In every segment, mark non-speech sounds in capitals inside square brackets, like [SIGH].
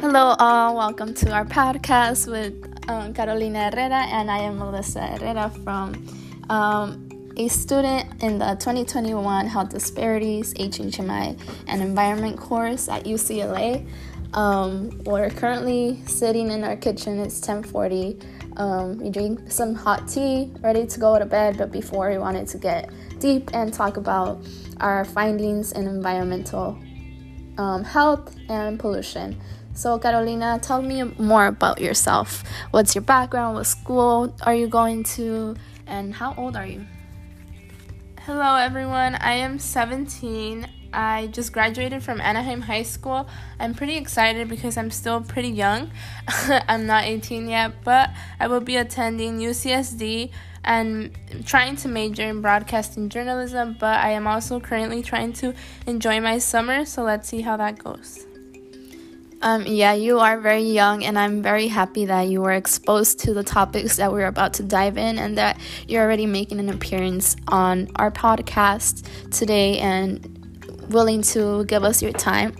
Hello, all. Welcome to our podcast with um, Carolina Herrera, and I am Melissa Herrera from um, a student in the 2021 Health Disparities, HHMI, and Environment course at UCLA. Um, we're currently sitting in our kitchen. It's 10:40. Um, we drink some hot tea, ready to go to bed. But before, we wanted to get deep and talk about our findings in environmental um, health and pollution. So, Carolina, tell me more about yourself. What's your background? What school are you going to? And how old are you? Hello, everyone. I am 17. I just graduated from Anaheim High School. I'm pretty excited because I'm still pretty young. [LAUGHS] I'm not 18 yet, but I will be attending UCSD and trying to major in broadcasting journalism. But I am also currently trying to enjoy my summer, so let's see how that goes. Um, yeah, you are very young, and I'm very happy that you were exposed to the topics that we're about to dive in and that you're already making an appearance on our podcast today and willing to give us your time.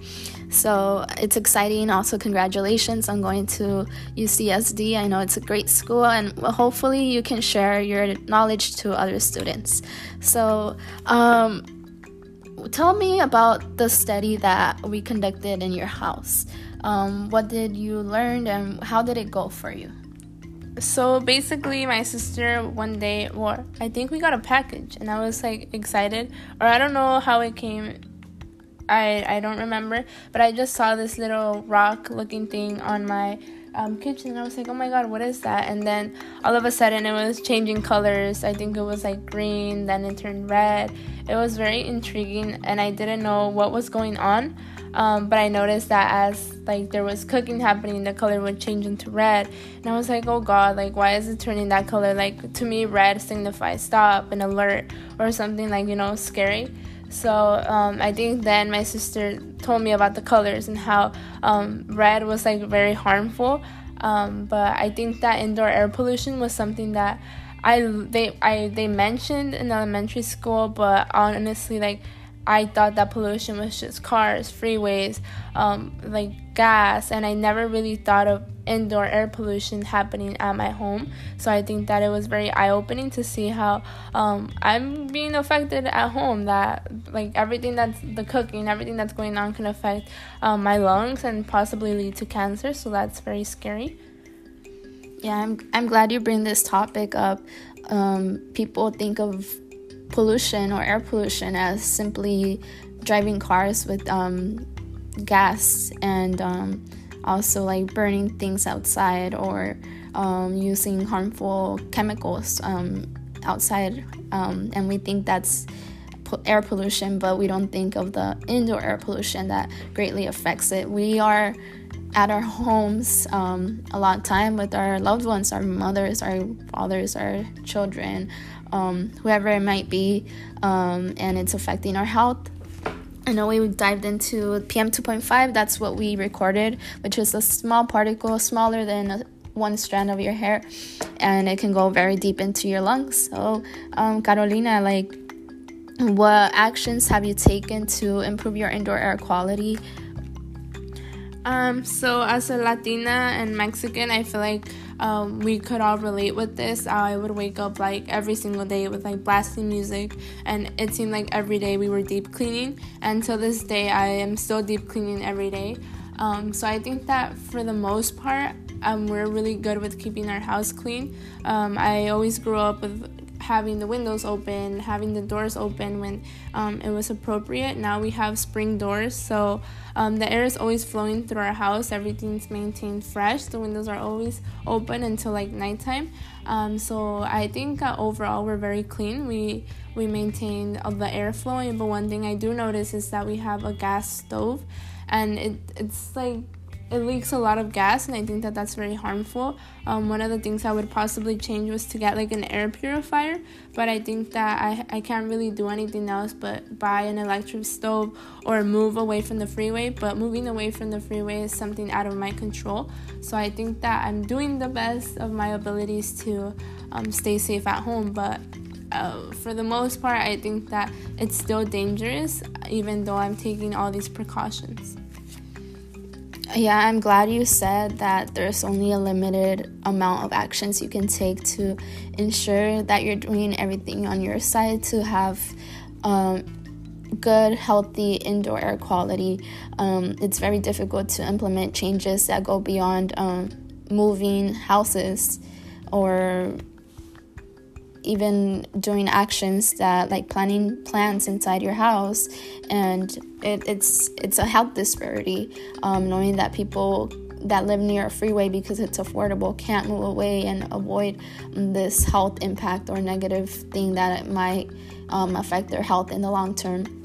So it's exciting. Also, congratulations on going to UCSD. I know it's a great school, and hopefully, you can share your knowledge to other students. So, um, tell me about the study that we conducted in your house. Um, what did you learn and how did it go for you? So basically, my sister one day, or I think we got a package, and I was like excited, or I don't know how it came. I I don't remember, but I just saw this little rock looking thing on my um, kitchen, and I was like, oh my god, what is that? And then all of a sudden, it was changing colors. I think it was like green, then it turned red. It was very intriguing, and I didn't know what was going on. Um, but I noticed that as like there was cooking happening, the color would change into red, and I was like, "Oh God! Like, why is it turning that color? Like to me, red signifies stop and alert or something like you know scary." So um, I think then my sister told me about the colors and how um, red was like very harmful. Um, but I think that indoor air pollution was something that I they I they mentioned in elementary school, but honestly, like I thought that pollution was just cars, freeways, um, like gas, and I never really thought of indoor air pollution happening at my home. So I think that it was very eye opening to see how um, I'm being affected at home. That like everything that's the cooking, everything that's going on can affect um, my lungs and possibly lead to cancer. So that's very scary. Yeah, I'm I'm glad you bring this topic up. Um, people think of pollution or air pollution as simply driving cars with um, gas and um, also like burning things outside or um, using harmful chemicals um, outside. Um, and we think that's air pollution, but we don't think of the indoor air pollution that greatly affects it. We are at our homes um, a lot of time with our loved ones, our mothers, our fathers, our children, um, whoever it might be, um, and it's affecting our health. I know we dived into PM 2.5, that's what we recorded, which is a small particle smaller than a, one strand of your hair, and it can go very deep into your lungs. So, um, Carolina, like, what actions have you taken to improve your indoor air quality? Um, so as a Latina and Mexican, I feel like um, we could all relate with this. I would wake up like every single day with like blasting music, and it seemed like every day we were deep cleaning. And to this day, I am still deep cleaning every day. Um, so I think that for the most part, um, we're really good with keeping our house clean. Um, I always grew up with having the windows open, having the doors open when um, it was appropriate. Now we have spring doors, so um, the air is always flowing through our house. Everything's maintained fresh. The windows are always open until like nighttime. Um, so I think uh, overall we're very clean. We we maintain the air flowing, but one thing I do notice is that we have a gas stove, and it it's like it leaks a lot of gas and i think that that's very harmful um, one of the things i would possibly change was to get like an air purifier but i think that I, I can't really do anything else but buy an electric stove or move away from the freeway but moving away from the freeway is something out of my control so i think that i'm doing the best of my abilities to um, stay safe at home but uh, for the most part, I think that it's still dangerous, even though I'm taking all these precautions. Yeah, I'm glad you said that there's only a limited amount of actions you can take to ensure that you're doing everything on your side to have um, good, healthy indoor air quality. Um, it's very difficult to implement changes that go beyond um, moving houses or even doing actions that like planting plants inside your house. And it, it's it's a health disparity um, knowing that people that live near a freeway because it's affordable can't move away and avoid this health impact or negative thing that it might um, affect their health in the long term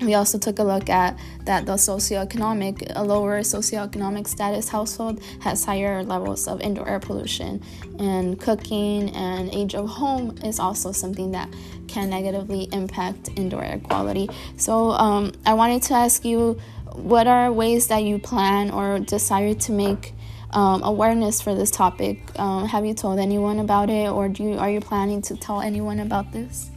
we also took a look at that the socioeconomic, a lower socioeconomic status household has higher levels of indoor air pollution, and cooking and age of home is also something that can negatively impact indoor air quality. So, um, I wanted to ask you what are ways that you plan or desire to make um, awareness for this topic? Um, have you told anyone about it, or do you, are you planning to tell anyone about this?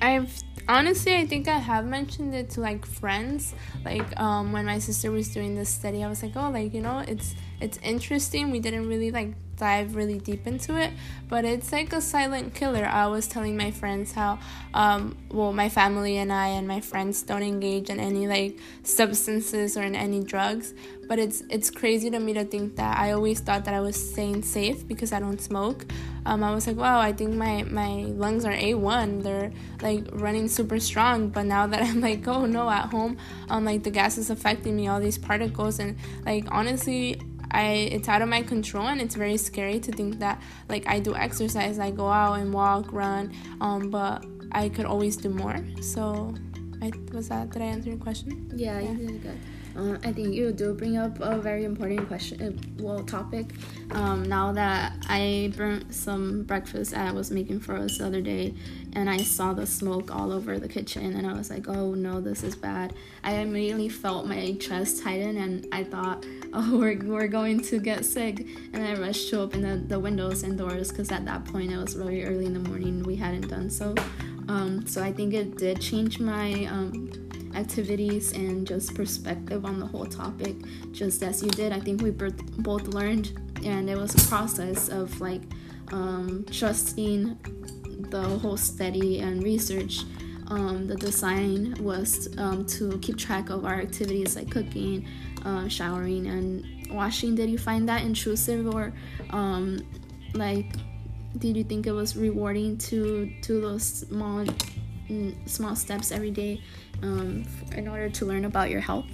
I've honestly i think i have mentioned it to like friends. Like um, when my sister was doing this study i was like oh like you know it's it's interesting. We didn't really like dive really deep into it, but it's like a silent killer. I was telling my friends how, um, well, my family and I and my friends don't engage in any like substances or in any drugs, but it's it's crazy to me to think that I always thought that I was staying safe because I don't smoke. Um, I was like, wow, I think my my lungs are A1. They're like running super strong. But now that [LAUGHS] I'm like, oh no, at home, um, like the gas is affecting me, all these particles, and like honestly, I it's out of my control and it's very scary to think that like I do exercise, I go out and walk, run, um, but I could always do more. So, I was that did I answer your question? Yeah, yeah. you did good. Uh, I think you do bring up a very important question, uh, well, topic. Um, now that I burnt some breakfast I was making for us the other day, and I saw the smoke all over the kitchen, and I was like, oh no, this is bad. I immediately felt my chest tighten, and I thought, [LAUGHS] oh, we're, we're going to get sick. And I rushed to open the, the windows and doors because at that point it was very early in the morning. We hadn't done so. Um, so I think it did change my um, activities and just perspective on the whole topic, just as you did. I think we both learned, and it was a process of like um, trusting the whole study and research. Um, the design was um, to keep track of our activities like cooking, uh, showering, and washing. Did you find that intrusive or like? Did you think it was rewarding to to those small mm, small steps every day um, in order to learn about your health?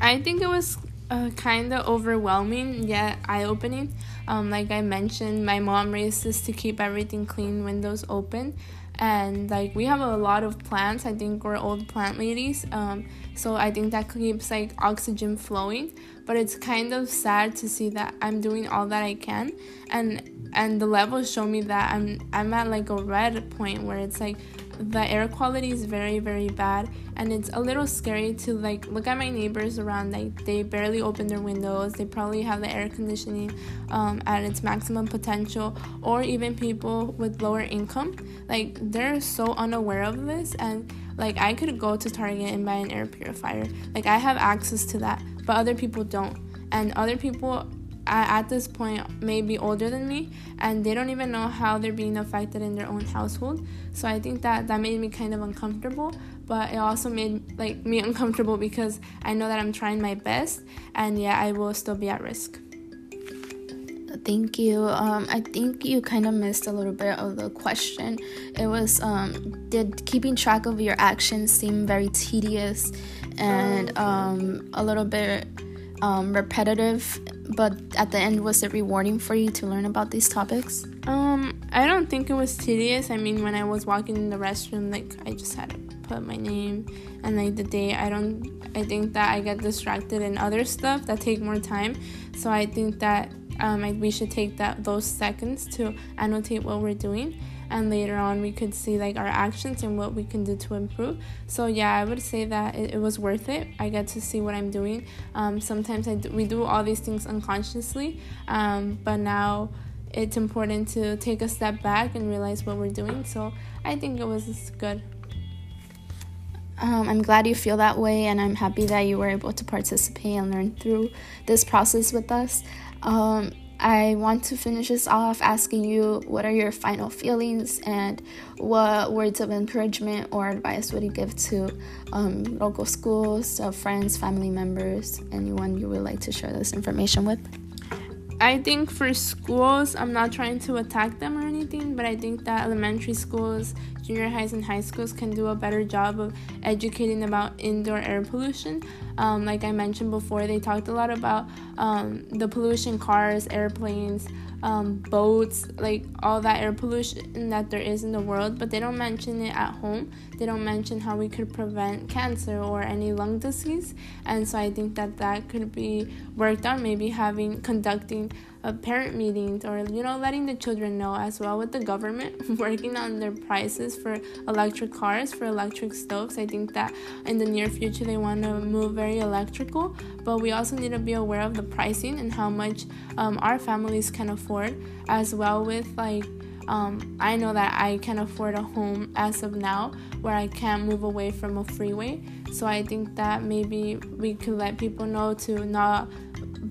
I think it was uh, kind of overwhelming yet eye opening. Um, like I mentioned, my mom raised us to keep everything clean, windows open, and like we have a lot of plants. I think we're old plant ladies, um, so I think that keeps like oxygen flowing. But it's kind of sad to see that I'm doing all that I can, and and the levels show me that I'm I'm at like a red point where it's like the air quality is very very bad and it's a little scary to like look at my neighbors around like they barely open their windows they probably have the air conditioning um, at its maximum potential or even people with lower income. Like they're so unaware of this and like i could go to target and buy an air purifier. Like i have access to that but other people don't. And other people at this point may be older than me and they don't even know how they're being affected in their own household. So i think that that made me kind of uncomfortable but it also made like me [LAUGHS] uncomfortable because i know that i'm trying my best and yeah i will still be at risk. Thank you. Um, i think you kind of missed a little bit of the question. It was um, did keeping track of your actions seem very tedious and um, a little bit um, repetitive but at the end was it rewarding for you to learn about these topics? Um i don't think it was tedious. I mean when i was walking in the restroom like i just had to put my name and like the day. I don't i think that i get distracted in other stuff that take more time. So i think that um, we should take that those seconds to annotate what we're doing and later on we could see like our actions and what we can do to improve. So yeah i would say that it, it was worth it. I get to see what i'm doing. Um, sometimes do, we do all these things unconsciously um, but now it's important to take a step back and realize what we're doing. So i think it was good. Um, I'm glad you feel that way, and I'm happy that you were able to participate and learn through this process with us. Um, I want to finish this off asking you what are your final feelings and what words of encouragement or advice would you give to um, local schools, friends, family members, anyone you would like to share this information with? I think for schools, I'm not trying to attack them or anything, but I think that elementary schools, junior highs, and high schools can do a better job of educating about indoor air pollution. Um, like I mentioned before, they talked a lot about um, the pollution cars, airplanes, um, boats, like all that air pollution that there is in the world, but they don't mention it at home. They don't mention how we could prevent cancer or any lung disease. And so I think that that could be worked on, maybe having conducting parent meetings or you know letting the children know as well with the government [LAUGHS] working on their prices for electric cars for electric stoves i think that in the near future they want to move very electrical but we also need to be aware of the pricing and how much um, our families can afford as well with like um, I know that I can afford a home as of now where I can't move away from a freeway. So I think that maybe we could let people know to not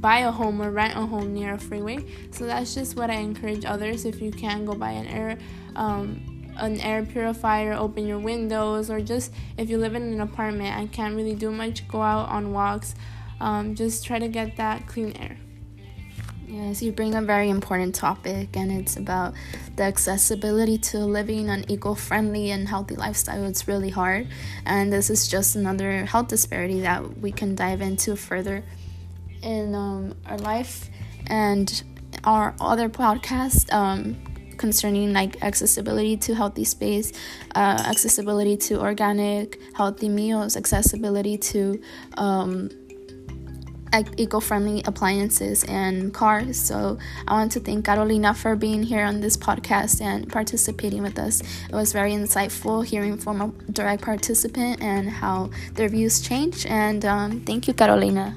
buy a home or rent a home near a freeway. So that's just what I encourage others. If you can go buy an air, um, an air purifier, open your windows, or just if you live in an apartment and can't really do much, go out on walks. Um, just try to get that clean air. Yes, you bring a very important topic, and it's about the accessibility to living an eco friendly and healthy lifestyle. It's really hard, and this is just another health disparity that we can dive into further in um, our life and our other podcast um, concerning like accessibility to healthy space, uh, accessibility to organic healthy meals, accessibility to um, eco-friendly appliances and cars. So I want to thank Carolina for being here on this podcast and participating with us. It was very insightful hearing from a direct participant and how their views change. And um, thank you, Carolina.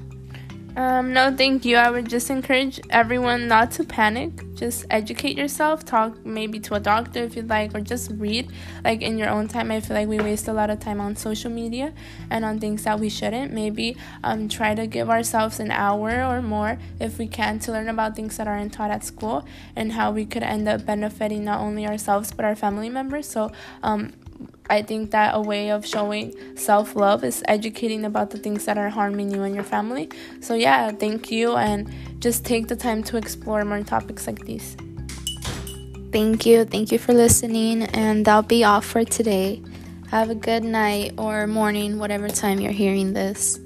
Um, no, thank you. I would just encourage everyone not to panic. Just educate yourself. Talk maybe to a doctor if you'd like, or just read like in your own time. I feel like we waste a lot of time on social media and on things that we shouldn't. Maybe um, try to give ourselves an hour or more if we can to learn about things that aren't taught at school and how we could end up benefiting not only ourselves but our family members. So, um, I think that a way of showing self love is educating about the things that are harming you and your family. So, yeah, thank you, and just take the time to explore more topics like these. Thank you. Thank you for listening, and that'll be all for today. Have a good night or morning, whatever time you're hearing this.